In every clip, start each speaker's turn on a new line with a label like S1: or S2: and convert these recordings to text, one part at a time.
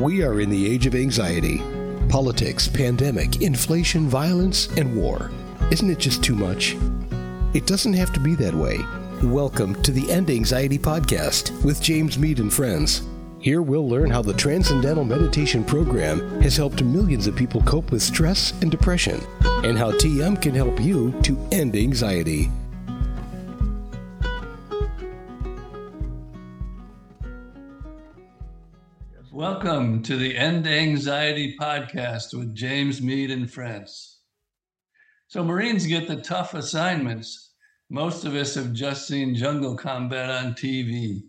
S1: We are in the age of anxiety. Politics, pandemic, inflation, violence, and war. Isn't it just too much? It doesn't have to be that way. Welcome to the End Anxiety Podcast with James Mead and friends. Here we'll learn how the Transcendental Meditation Program has helped millions of people cope with stress and depression, and how TM can help you to end anxiety.
S2: Welcome to the End Anxiety Podcast with James Mead and friends. So, Marines get the tough assignments. Most of us have just seen jungle combat on TV.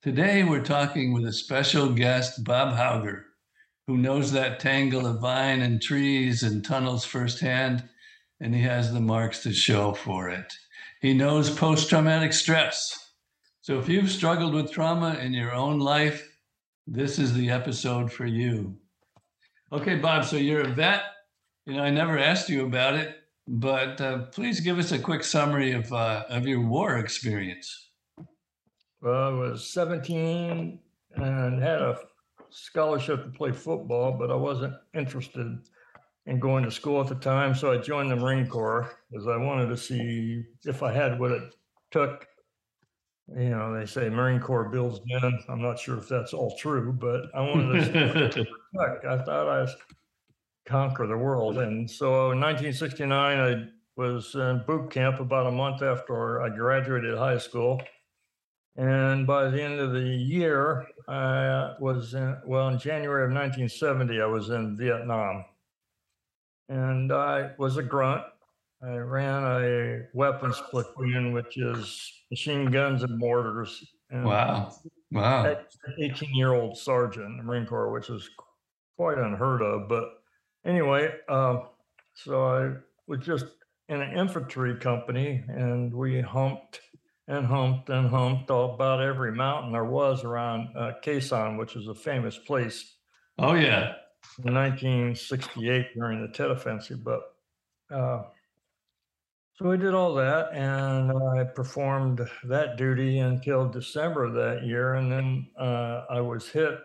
S2: Today, we're talking with a special guest, Bob Hougher, who knows that tangle of vine and trees and tunnels firsthand, and he has the marks to show for it. He knows post traumatic stress. So, if you've struggled with trauma in your own life, this is the episode for you. Okay, Bob, so you're a vet. You know, I never asked you about it, but uh, please give us a quick summary of, uh, of your war experience.
S3: Well, I was 17 and had a scholarship to play football, but I wasn't interested in going to school at the time. So I joined the Marine Corps because I wanted to see if I had what it took you know, they say Marine Corps builds men. I'm not sure if that's all true, but I wanted to I thought I'd conquer the world. And so in 1969, I was in boot camp about a month after I graduated high school. And by the end of the year, I was in, well, in January of 1970, I was in Vietnam. And I was a grunt. I ran a weapons platoon, which is machine guns and mortars. And
S2: Wow. Wow.
S3: 18 year old sergeant in the Marine Corps, which is quite unheard of. But anyway, uh, so I was just in an infantry company and we humped and humped and humped all, about every mountain there was around uh, Sanh, which is a famous place
S2: Oh, yeah.
S3: in 1968 during the Tet Offensive. But uh, so we did all that, and I performed that duty until December of that year, and then uh, I was hit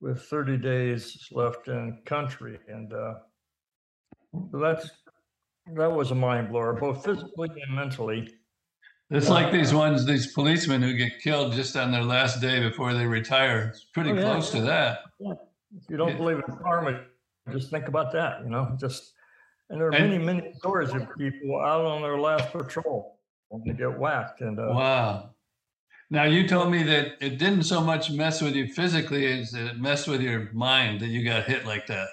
S3: with 30 days left in country, and uh, that's that was a mind blower, both physically and mentally.
S2: It's like these ones, these policemen who get killed just on their last day before they retire. It's pretty
S3: Oh, yeah.
S2: close to that.
S3: If you don't believe in karma, just think about that. You know, just and there are
S2: And-
S3: many, many stories of people out on their last patrol when they get whacked, and uh,
S2: Wow. Now, you told me that it didn't so much mess with you physically as it messed with your mind that you got hit like that.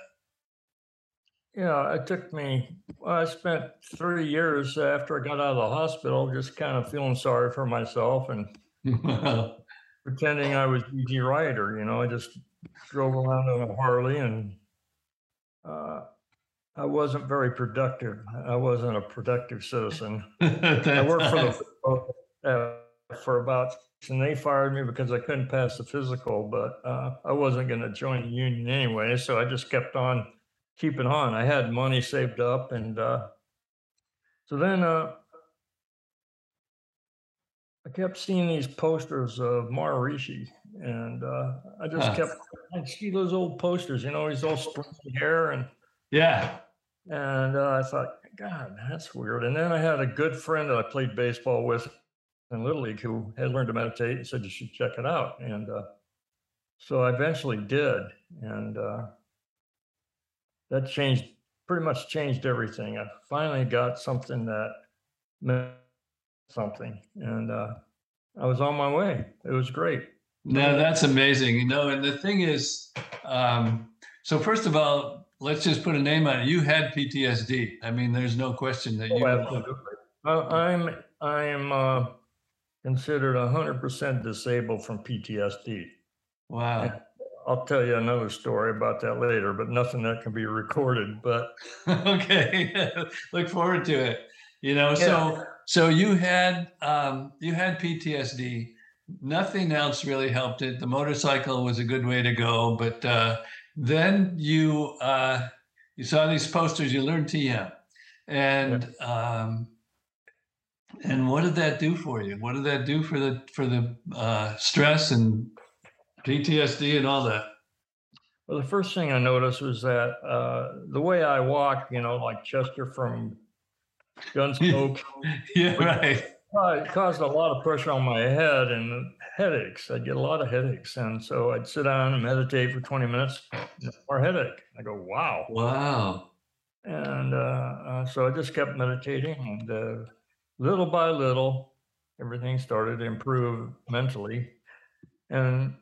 S3: Yeah, it took me, well, I spent three years after I got out of the hospital just kind of feeling sorry for myself and pretending I was Easy Rider. You know, I just drove around on a Harley and uh, I wasn't very productive. I wasn't a productive citizen. I worked for the uh, for about and they fired me because I couldn't pass the physical, but uh, I wasn't going to join the union anyway, so I just kept on keeping on. I had money saved up, and uh, so then uh, I kept seeing these posters of Maharishi, and uh, I just
S2: Huh.
S3: kept I see those old posters, you know, he's all springy hair and
S2: yeah.
S3: And uh, I thought, God, that's weird. And then I had a good friend that I played baseball with in Little League who had learned to meditate and said you should check it out. And uh, so I eventually did. And uh, that changed, pretty much changed everything. I finally got something that meant something. And uh, I was on my way. It was great.
S2: No, that's amazing. You know, and the thing is, um, so first of all, let's just put a name on it. You had PTSD. I mean, there's no question that
S3: Oh,
S2: you.
S3: absolutely. I- I'm I'm uh, considered hundred percent disabled from PTSD.
S2: Wow.
S3: I'll tell you another story about that later, but nothing that can be recorded. But
S2: okay. Look forward to it. You know, so so you had um, you had PTSD. Nothing else really helped it. The motorcycle was a good way to go, but uh, then you uh, you saw these posters. You learned TM, and um, and what did that do for you? What did that do for the for the uh, stress and PTSD and all that?
S3: Well, the first thing I noticed was that uh, the way I walk, you know, like Chester from Gunsmoke,
S2: yeah, right.
S3: Uh, it caused a lot of pressure on my head and headaches. I'd get a lot of headaches. And so I'd sit down and meditate for 20 minutes, no more headache. I go, wow.
S2: Wow.
S3: And uh, uh, so I just kept meditating, and uh, little by little, everything started to improve mentally. And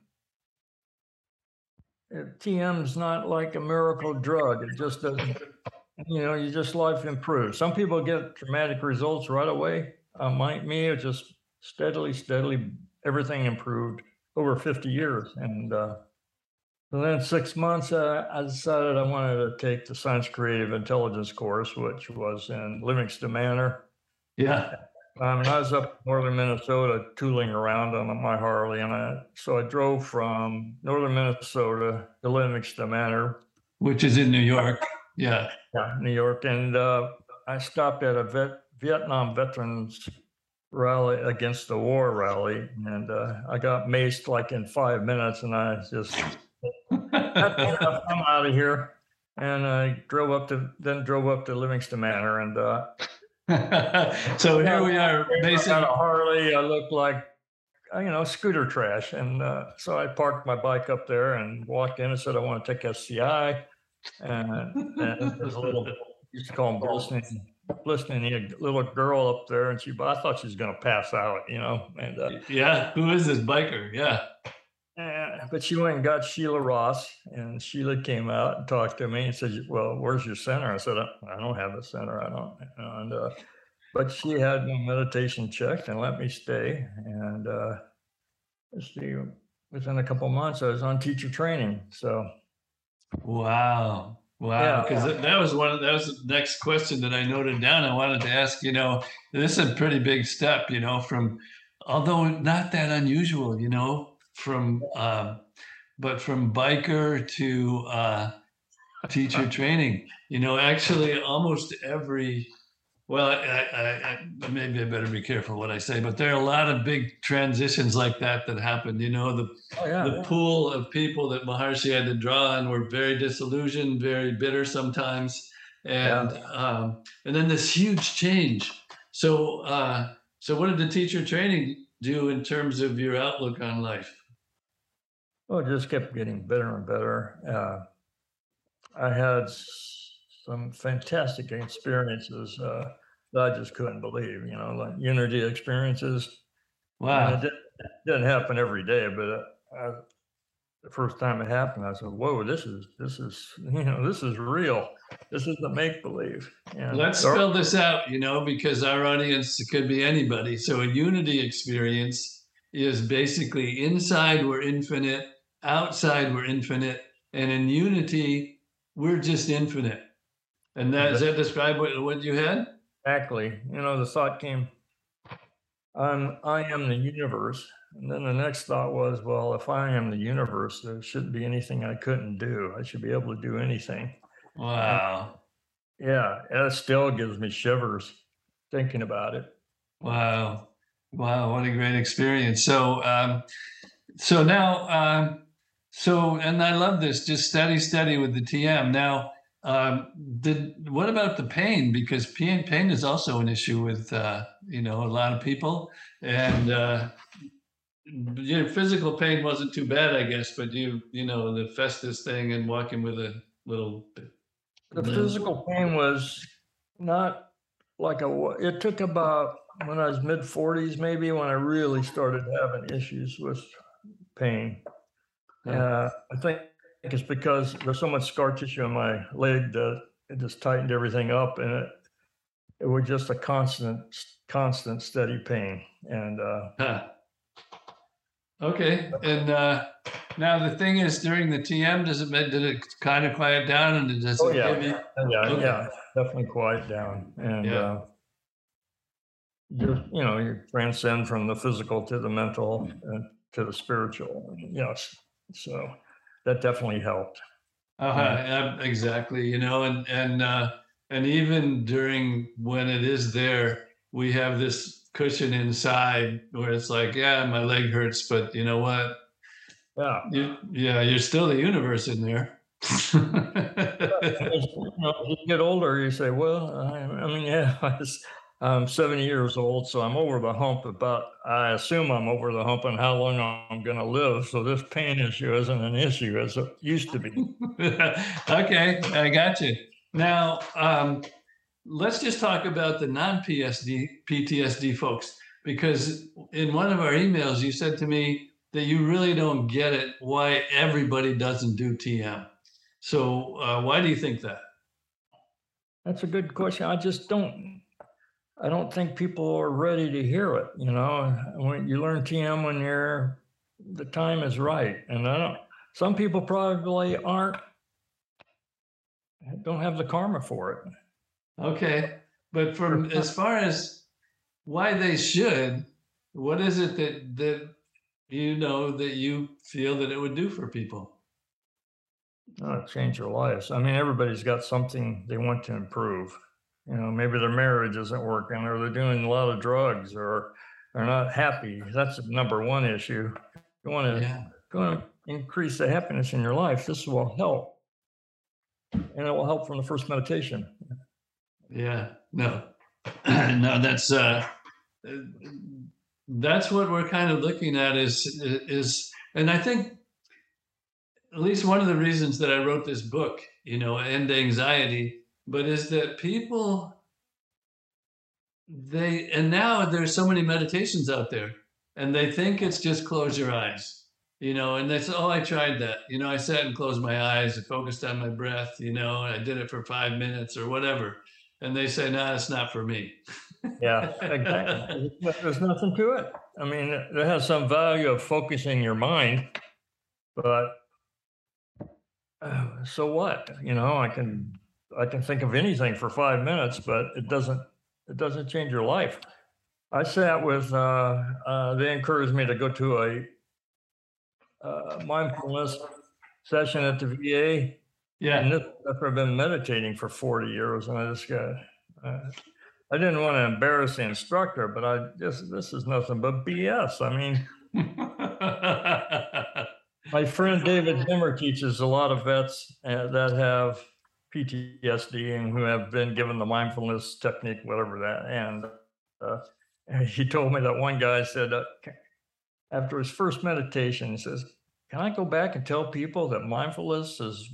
S3: TM is not like a miracle drug. It just doesn't, you know, you just life improves. Some people get dramatic results right away. Uh, my, me, it just steadily, steadily, everything improved over 50 years. And uh, then six months, uh, I decided I wanted to take the Science Creative Intelligence course, which was in Livingston Manor.
S2: Yeah.
S3: Um, and I was up in northern Minnesota tooling around on my Harley, and I so I drove from northern Minnesota to Livingston Manor,
S2: Which is in New York. Yeah.
S3: yeah, New York, and uh, I stopped at a vet, Vietnam veterans rally against the war rally, and uh, I got maced like in five minutes, and I just "That's I'm out of here. And I drove up to then drove up to Livingston Manor, and uh,
S2: so here we are,
S3: I got a Harley. I looked like, uh, you know, scooter trash. And uh, so I parked my bike up there and walked in and said, I want to take SCI. And, and there's a little, used to call them glistening, glistening, a little girl up there. And she, but I thought she was going to pass out, you know. And, uh,
S2: Yeah. Who is this biker? Yeah.
S3: and, but she went and got Sheila Ross. And Sheila came out and talked to me and said, Well, where's your center? I said, I I don't have a center. I don't. And, uh, but she had my meditation checked and let me stay. And uh, let's see, within a couple months, I was on teacher training. So
S2: Wow. Wow.
S3: Yeah.
S2: Because that was one of that was the next question that I noted down. I wanted to ask, you know, this is a pretty big step, you know, from although not that unusual, you know, from um, but from biker to uh teacher training. You know, actually almost every well, I, I, I maybe I better be careful what I say, but there are a lot of big transitions like that that happened. You know, the
S3: oh, yeah,
S2: the pool of people that Maharishi had to draw on were very disillusioned, very bitter sometimes, and um, and then this huge change. So uh, so what did the teacher training do in terms of your outlook on life?
S3: Oh, it just kept getting better and better. Uh, I had some fantastic experiences uh, that I just couldn't believe, you know, like unity experiences. And
S2: Wow.
S3: It didn't, didn't happen every day, but uh, I, the first time it happened, I said, "Whoa, this is this is you know this is real. This isn't make believe."
S2: Let's spell this out, you know, because our audience could be anybody. So a unity experience is basically inside we're infinite, outside we're infinite, and in unity we're just infinite. And that does that describe what, what you had?
S3: Exactly. You know, the thought came, I'm, I am the universe. And then the next thought was, well, if I am the universe, there shouldn't be anything I couldn't do. I should be able to do anything.
S2: Wow.
S3: Yeah, that still gives me shivers thinking about it.
S2: Wow. Wow. What a great experience. So, um, so now, um, so, and I love this, just steady, steady with the TM. Now, um, did, what about the pain? Because pain, pain is also an issue with, uh, you know, a lot of people and, uh, your physical pain wasn't too bad, I guess, but you, you know, the Festus thing and walking with a little,
S3: The physical pain was not like a, it took about when I was mid 40s, maybe when I really started having issues with pain.
S2: Yeah.
S3: Uh, I think it's because there's so much scar tissue in my leg that it just tightened everything up and it, it was just a constant, constant steady pain. And uh,
S2: Huh. Okay, and uh, now the thing is, during the TM, does it did it kind of quiet down, and does
S3: Oh,
S2: it
S3: yeah.
S2: give you?
S3: yeah,
S2: Okay.
S3: yeah, definitely quiet down. And
S2: Yeah.
S3: uh, just, you know, you transcend from the physical to the mental and to the spiritual. Yes. So that definitely helped.
S2: Uh-huh, yeah, exactly. You know, and and uh, and even during when it is there, we have this cushion inside where it's like, yeah, my leg hurts, but you know what?
S3: Yeah.
S2: You, yeah, you're still the universe in there.
S3: you know, you get older, you say, well, I, I mean, yeah, I'm 70 years old, so I'm over the hump about, I assume I'm over the hump on how long I'm going to live. So this pain issue isn't an issue as it used to be.
S2: okay, I got you. Now, um, let's just talk about the non-PSD PTSD folks because in one of our emails you said to me that you really don't get it why everybody doesn't do TM. So uh, why do you think that?
S3: That's a good question. I just don't. I don't think people are ready to hear it. You know, when you learn TM when you're the time is right, and I don't. Some people probably aren't. Don't have the karma for it.
S2: Okay, but from as far as why they should, what is it that that you know that you feel that it would do for people?
S3: Oh, change their lives. I mean, everybody's got something they want to improve. You know, maybe their marriage isn't working, or they're doing a lot of drugs, or they're not happy. That's the number one issue. You want to
S2: Yeah.
S3: going to increase the happiness in your life. This will help, and it will help from the first meditation.
S2: Yeah, no, no, that's uh, that's what we're kind of looking at is is, and I think at least one of the reasons that I wrote this book, you know, end anxiety, but is that people they and now there's so many meditations out there, and they think it's just close your eyes, you know, and they say, oh, I tried that, you know, I sat and closed my eyes, and focused on my breath, you know, I did it for five minutes or whatever and they say, "No, it's not for me."
S3: Yeah, exactly. There's nothing to it. I mean, it has some value of focusing your mind, but uh, so what? You know, I can I can think of anything for five minutes, but it doesn't it doesn't change your life. I sat with. Uh, uh, they encouraged me to go to a uh, mindfulness session at the VA
S2: Yeah.
S3: and this, after I've been meditating for 40 years, and I just got, uh, I didn't want to embarrass the instructor, but I just, this is nothing but BS. I mean, my friend David Zimmer teaches a lot of vets uh, that have PTSD and who have been given the mindfulness technique, whatever that. And uh, he told me that one guy said, uh, after his first meditation, he says, Can I go back and tell people that mindfulness is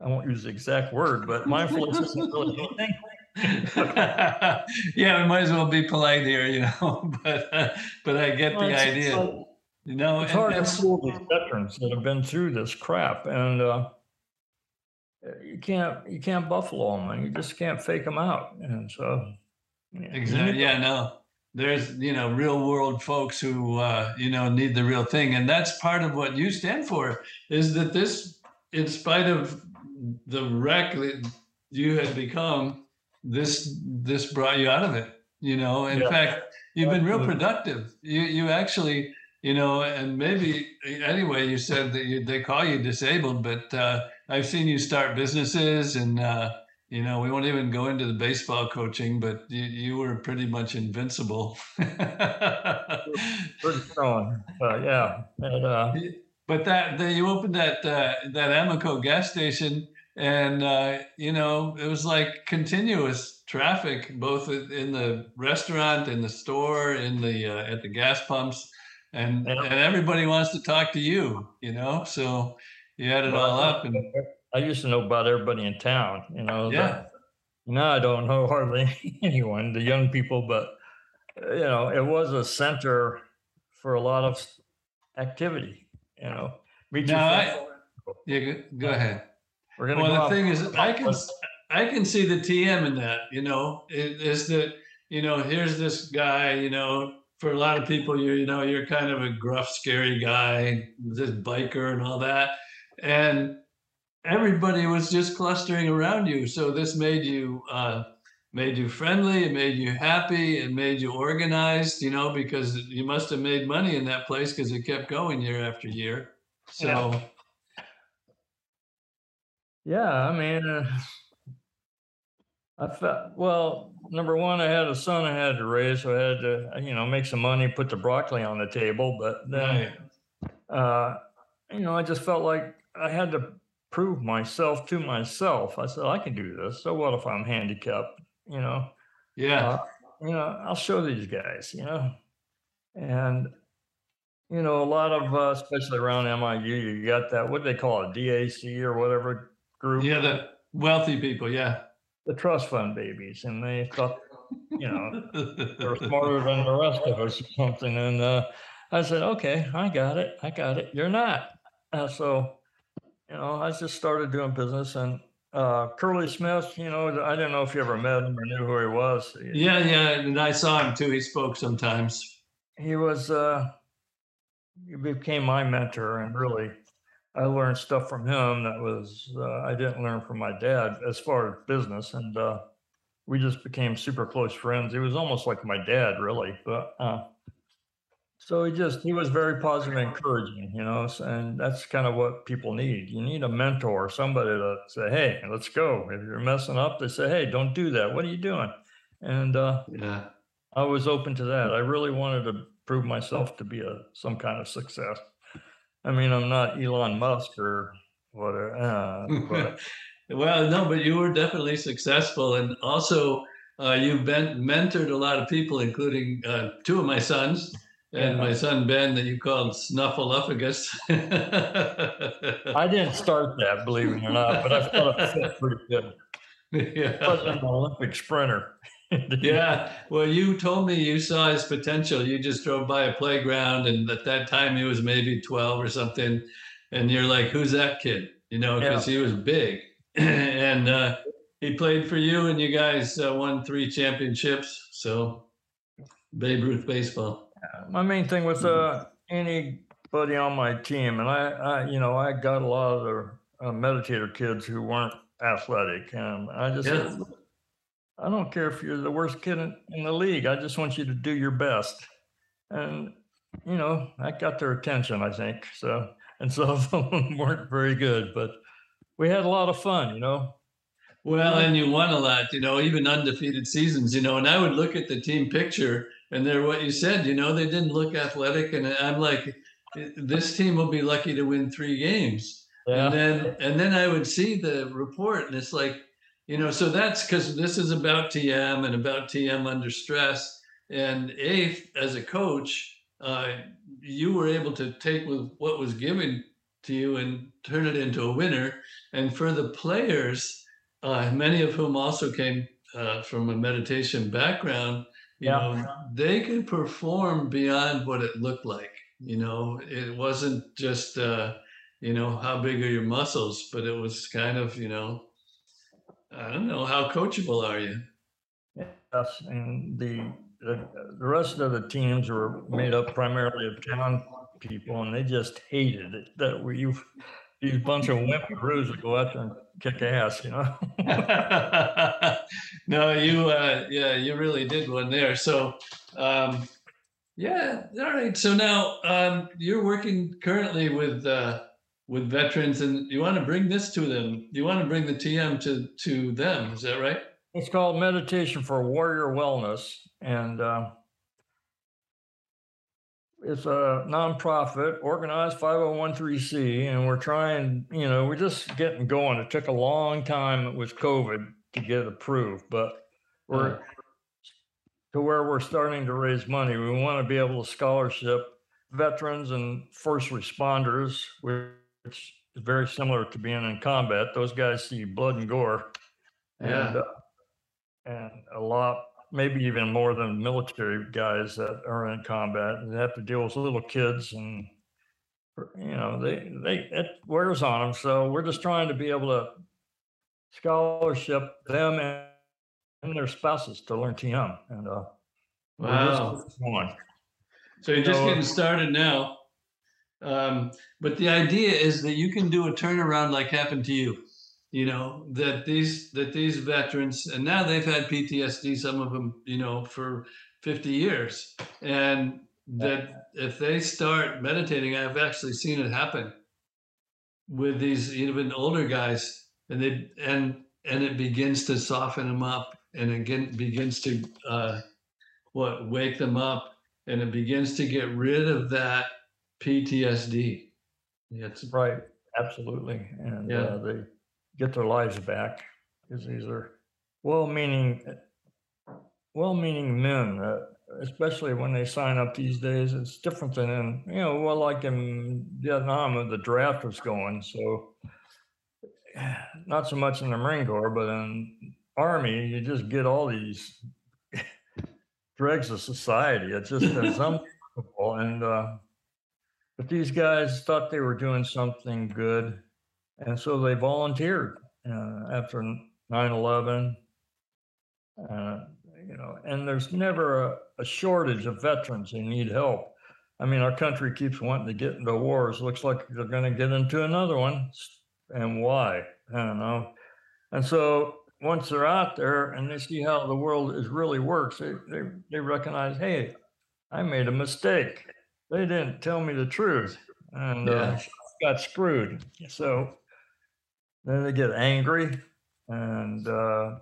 S3: I won't use the exact word, but mindfulness isn't really anything.
S2: yeah, we might as well be polite here, you know. But uh, but I get
S3: Well,
S2: the idea.
S3: it's like-
S2: you know,
S3: It's
S2: and
S3: hard to fool these veterans that have been through this crap, and uh, you can't you can't buffalo them, and you just can't fake them out. And so, yeah,
S2: Exactly. Yeah, no. There's, you know, real world folks who, uh, you know, need the real thing. And that's part of what you stand for is that this, in spite of the wreck that you had become, this, this brought you out of it, you know, in
S3: Yeah.
S2: fact, you've been real productive. You, you actually, you know, and maybe anyway, you said that you, they call you disabled, but, uh, I've seen you start businesses and, uh, you know, we won't even go into the baseball coaching, but you, you were pretty much invincible.
S3: pretty strong. But yeah, and, uh,
S2: but that, that you opened that uh, that Amoco gas station, and uh, you know it was like continuous traffic, both in the restaurant, in the store, in the uh, at the gas pumps, and and everybody wants to talk to you. You know, so you had it all up, and
S3: I used to know about everybody in town. You know.
S2: yeah,
S3: Now I don't know hardly anyone, the young people, but you know, it was a center for a lot of activity. You know, meet your
S2: No, I- yeah. Go, go ahead.
S3: We're gonna
S2: well,
S3: go
S2: the thing is, I can. I can see the TM in that. You know, it, is that you know here's this guy. You know, for a lot of people, you you know you're kind of a gruff, scary guy, this biker and all that, and everybody was just clustering around you. So this made you. Uh, made you friendly it made you happy it made you organized you know because you must have made money in that place because it kept going year after year so
S3: Yeah. Yeah, I mean, uh, I felt well. Number one, I had a son I had to raise, so I had to, you know, make some money, put the broccoli on the table. But then,
S2: right.
S3: uh, you know, I just felt like I had to prove myself to myself. I said, I can do this. So what if I'm handicapped? You know,
S2: Yeah.
S3: uh, you know, I'll show these guys, you know, and you know, a lot of, uh, especially around MIU, you got that, what do they call it, DAC or whatever group,
S2: Yeah. The wealthy people. Yeah.
S3: the trust fund babies, and they thought, you know, they're smarter than the rest of us or something. And uh, I said, okay, I got it. I got it. You're not. Uh, so, you know, I just started doing business and uh, Curly Smith, you know, I didn't know if you ever met him or knew who he was.
S2: yeah. Yeah. And I saw him too. He spoke sometimes.
S3: He was, uh, he became my mentor and really, I learned stuff from him that was, uh, I didn't learn from my dad as far as business. And, uh, we just became super close friends. He was almost like my dad, really. But uh, so he just he was very positive and encouraging, you know. And that's kind of what people need. You need a mentor, somebody to say, "Hey, let's go." If you're messing up, they say, "Hey, don't do that. What are you doing?" And uh,
S2: Yeah.
S3: I was open to that. I really wanted to prove myself to be a some kind of success. I mean, I'm not Elon Musk or whatever, uh, but
S2: well, no, but you were definitely successful, and also uh, you've been mentored a lot of people, including uh, two of my sons and my son Ben, that you called Snuffleupagus.
S3: I didn't start that, believe it or not. But I thought it fit pretty good. Yeah. I
S2: yeah.
S3: was an Olympic sprinter.
S2: Yeah. Well, you told me you saw his potential. You just drove by a playground, and at that time he was maybe 12 or something. And you're like, who's that kid? You know, because he was big. and uh, he played for you, and you guys uh, won three championships. So, Babe Ruth baseball.
S3: My main thing was uh, anybody on my team, and I, I, you know, I got a lot of the uh, meditator kids who weren't athletic, and I just
S2: Yeah.
S3: said, I don't care if you're the worst kid in, in the league. I just want you to do your best, and you know, that got their attention, I think. So, and some of them weren't very good, but we had a lot of fun, you know.
S2: Well, and you won a lot, you know, even undefeated seasons, you know. And I would look at the team picture, and they're what you said, you know, they didn't look athletic, and I'm like, this team will be lucky to win three games.
S3: Yeah.
S2: And then and then I would see the report, and it's like, you know, so that's because this is about TM and about TM under stress. And a as a coach, uh, you were able to take with what was given to you and turn it into a winner. And for the players, uh, many of whom also came uh, from a meditation background, you
S3: Yeah.
S2: know, they could perform beyond what it looked like. You know, it wasn't just, uh, you know, how big are your muscles, but it was kind of, you know, I don't know, how coachable are you?
S3: Yes, and the, the the rest of the teams were made up primarily of town people, and they just hated it that we you these bunch of whipperoos would go out there and kick ass, you know.
S2: no, you, uh, yeah, you really did one there. So, um, yeah, all right. So now um, you're working currently with uh, with veterans, and you want to bring this to them. You want to bring the TM to to them. Is that right?
S3: It's called Meditation for Warrior Wellness, and uh, it's a nonprofit, organized 501c, and we're trying. You know, we're just getting going. It took a long time with COVID to get approved, but we're to where we're starting to raise money. We want to be able to scholarship veterans and first responders, which is very similar to being in combat. Those guys see blood and gore.
S2: Yeah.
S3: And, uh, and a lot, maybe even more than military guys that are in combat. They have to deal with little kids and, you know, they, they, it wears on them. So we're just trying to be able to scholarship them and and their spouses to learn TM. And uh,
S2: Wow. So you're just
S3: So-
S2: getting started now. Um, but the idea is that you can do a turnaround like happened to you. You know that these that these veterans and now they've had PTSD. Some of them, you know, for 50 years, and that if they start meditating, I've actually seen it happen with these even older guys, and they and and it begins to soften them up, and again begins to uh, what wake them up and it begins to get rid of that PTSD. It's
S3: Right. absolutely, and yeah. uh, they get their lives back because these are well-meaning, well-meaning men. Uh, especially when they sign up these days, it's different than in you know, well, like in Vietnam, the draft was going, so not so much in the Marine Corps, but in Army, you just get all these dregs of society. It's just it's unbelievable. And uh, but these guys thought they were doing something good, and so they volunteered uh, after 9/11. Uh, you know, and there's never a, a shortage of veterans who need help. I mean, our country keeps wanting to get into wars. Looks like they're going to get into another one and why. I don't know. And so once they're out there and they see how the world is really works, they, they, they recognize, hey, I made a mistake. They didn't tell me the truth and uh, yeah. uh, got screwed. So then they get angry and uh,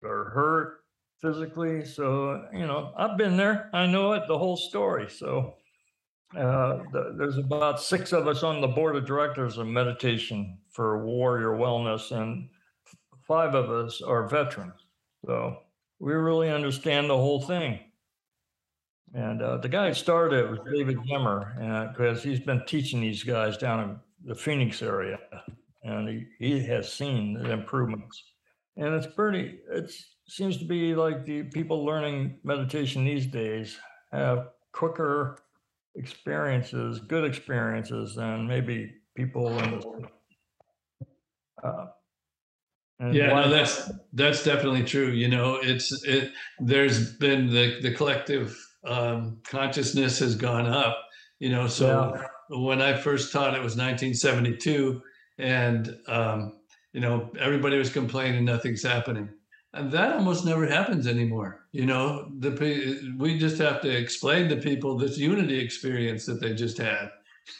S3: they're hurt physically. So, you know, I've been there. I know it, the whole story. So uh, there's about six of us on the board of directors of meditation for warrior wellness, and five of us are veterans. So we really understand the whole thing. And uh, the guy who started it was David Zimmer, because he's been teaching these guys down in the Phoenix area, and he, he has seen the improvements. And it's pretty, it seems to be like the people learning meditation these days have quicker experiences, good experiences, than maybe people in the
S2: uh, yeah, no, that's that's definitely true. You know, it's it. There's been the the collective um, consciousness has gone up. You know, so yeah. when I first taught, it was 1972, and um, you know everybody was complaining nothing's happening. And that almost never happens anymore you know? The we just have to explain to people this unity experience that they just had.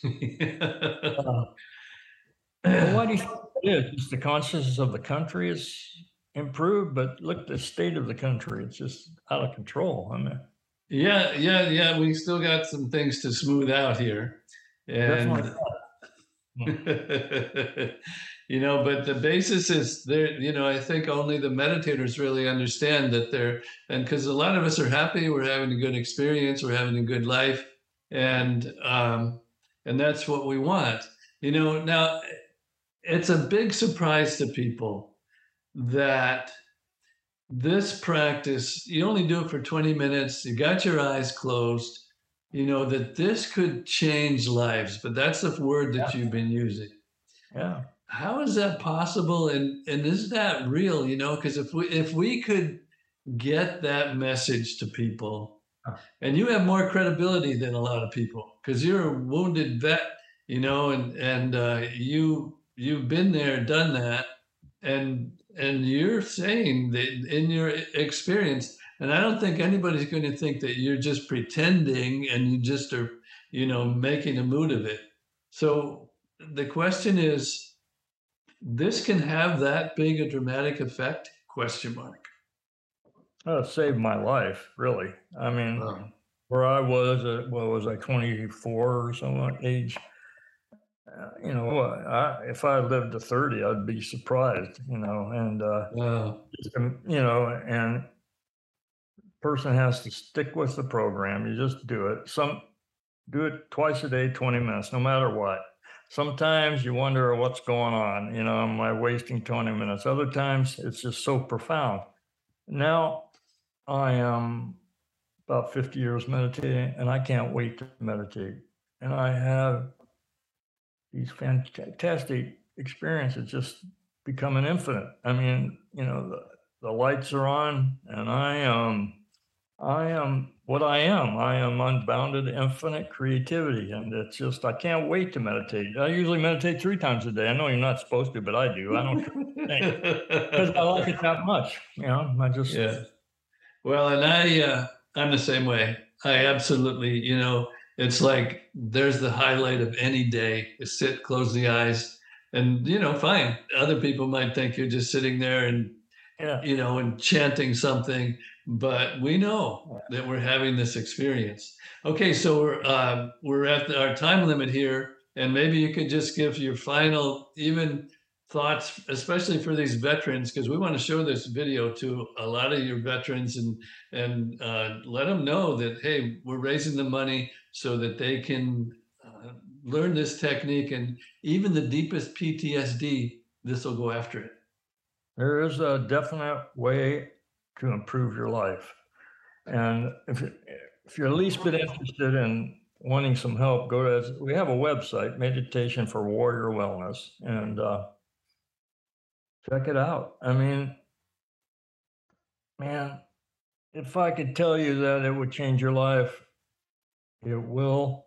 S3: Well, why do you think it is? The consciousness of the country is improved but look the state of the country. It's just out of control i mean
S2: yeah yeah yeah we still got some things to smooth out here. And you know but the basis is there you know i think only the meditators really understand that they're and because a lot of us are happy we're having a good experience we're having a good life and um and that's what we want. You know now it's a big surprise to people that this practice you only do it for 20 minutes you got your eyes closed you know that this could change lives but that's the word that yeah. you've been using.
S3: Yeah.
S2: How is that possible? And and is that real you know? Because if we if we could get that message to people and you have more credibility than a lot of people because you're a wounded vet you know and and uh, you you've been there done that and and you're saying that in your experience and i don't think anybody's going to think that you're just pretending and you just are you know making a mood of it so the question is this can have that big a dramatic effect? Question mark.
S3: Oh, saved my life, really. I mean, where I was, at, what was I, 24 or something age? Uh, you know, I, if I lived to 30, I'd be surprised, you know, and, uh, wow. you know, and person has to stick with the program. You just do it. Some do it twice a day, 20 minutes, no matter what sometimes you wonder what's going on. You know, am I wasting 20 minutes? Other times it's just so profound. Now I am about 50 years meditating and I can't wait to meditate. And I have these fantastic experiences just becoming infinite. I mean, you know, the, the lights are on and I am I am what I am. I am unbounded, infinite creativity. And it's just, I can't wait to meditate. I usually meditate three times a day. I know you're not supposed to, but I do. I don't because I like it that much. You know, I just.
S2: Yeah. Well, and I, uh, I'm the same way. I absolutely, you know, it's like there's the highlight of any day is sit, close the eyes. And, you know, fine. Other people might think you're just sitting there and, yeah. you know, and chanting something but we know that we're having this experience. Okay, so we're uh, we're at the, our time limit here. and maybe you could just give your final, even thoughts, especially for these veterans, because we want to show this video to a lot of your veterans and and uh, let them know that hey, we're raising the money so that they can uh, learn this technique, and even the deepest PTSD, this will go after it.
S3: There is a definite way to improve your life, and if if you're at least bit interested in wanting some help, go to we have a website, Meditation for Warrior Wellness, and uh, check it out. I mean, man, if I could tell you that it would change your life, it will.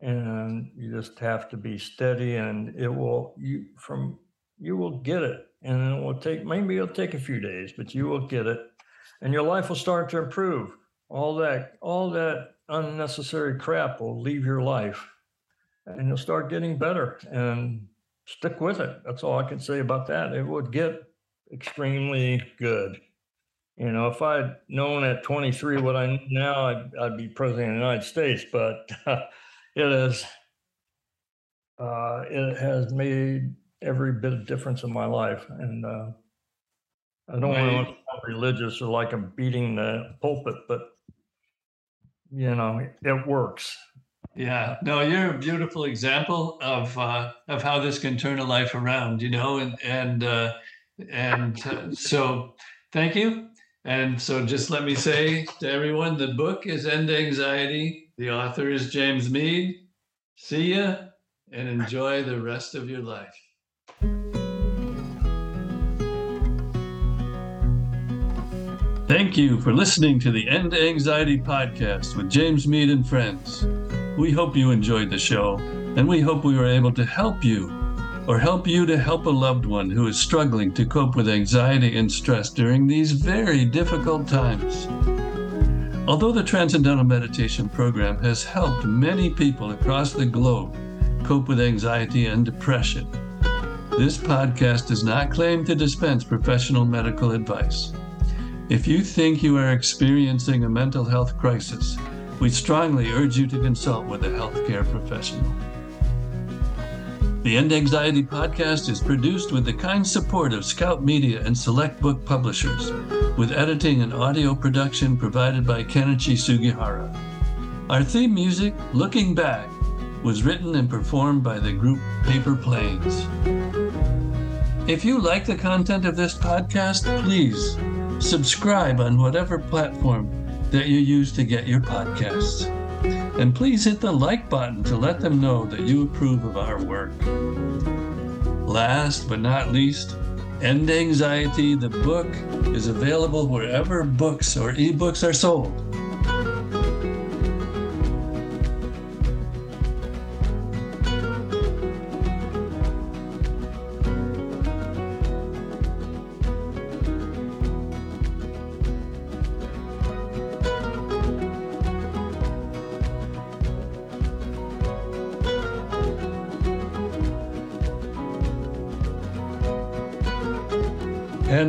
S3: And you just have to be steady and it will you from you will get it. And it will take maybe it'll take a few days, but you will get it. And your life will start to improve. All that all that unnecessary crap will leave your life and you'll start getting better. And stick with it. That's all I can say about that. It would get extremely good. You know, if I'd known at 23 what I know now, I'd, I'd be president of the United States. But uh, it is, uh, it has made every bit of difference in my life. And uh, I don't right. want to sound religious or like I'm beating the pulpit, but you know, it works.
S2: Yeah, no, you're a beautiful example of uh, of how this can turn a life around, you know, and and uh, and uh, so thank you. And so just let me say to everyone, the book is End Anxiety. The author is James Mead. See ya and enjoy the rest of your life. Thank you for listening to the End Anxiety podcast with James Mead and friends. We hope you enjoyed the show, and we hope we were able to help you or help you to help a loved one who is struggling to cope with anxiety and stress during these very difficult times. Although the Transcendental Meditation Program has helped many people across the globe cope with anxiety and depression, this podcast does not claim to dispense professional medical advice. If you think you are experiencing a mental health crisis, we strongly urge you to consult with a healthcare professional. The End Anxiety podcast is produced with the kind support of Scout Media and Select Book Publishers, with editing and audio production provided by Kenichi Sugihara. Our theme music, Looking Back, was written and performed by the group Paper Planes. If you like the content of this podcast, please subscribe on whatever platform that you use to get your podcasts. And please hit the like button to let them know that you approve of our work. Last but not least, End Anxiety, the book, is available wherever books or ebooks are sold.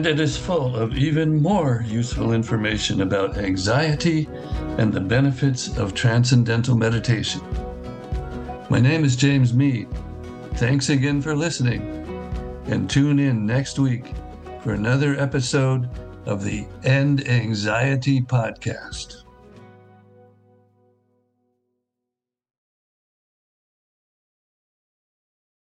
S2: And it is full of even more useful information about anxiety and the benefits of transcendental meditation. My name is James Mead. Thanks again for listening, and tune in next week for another episode of the End Anxiety Podcast.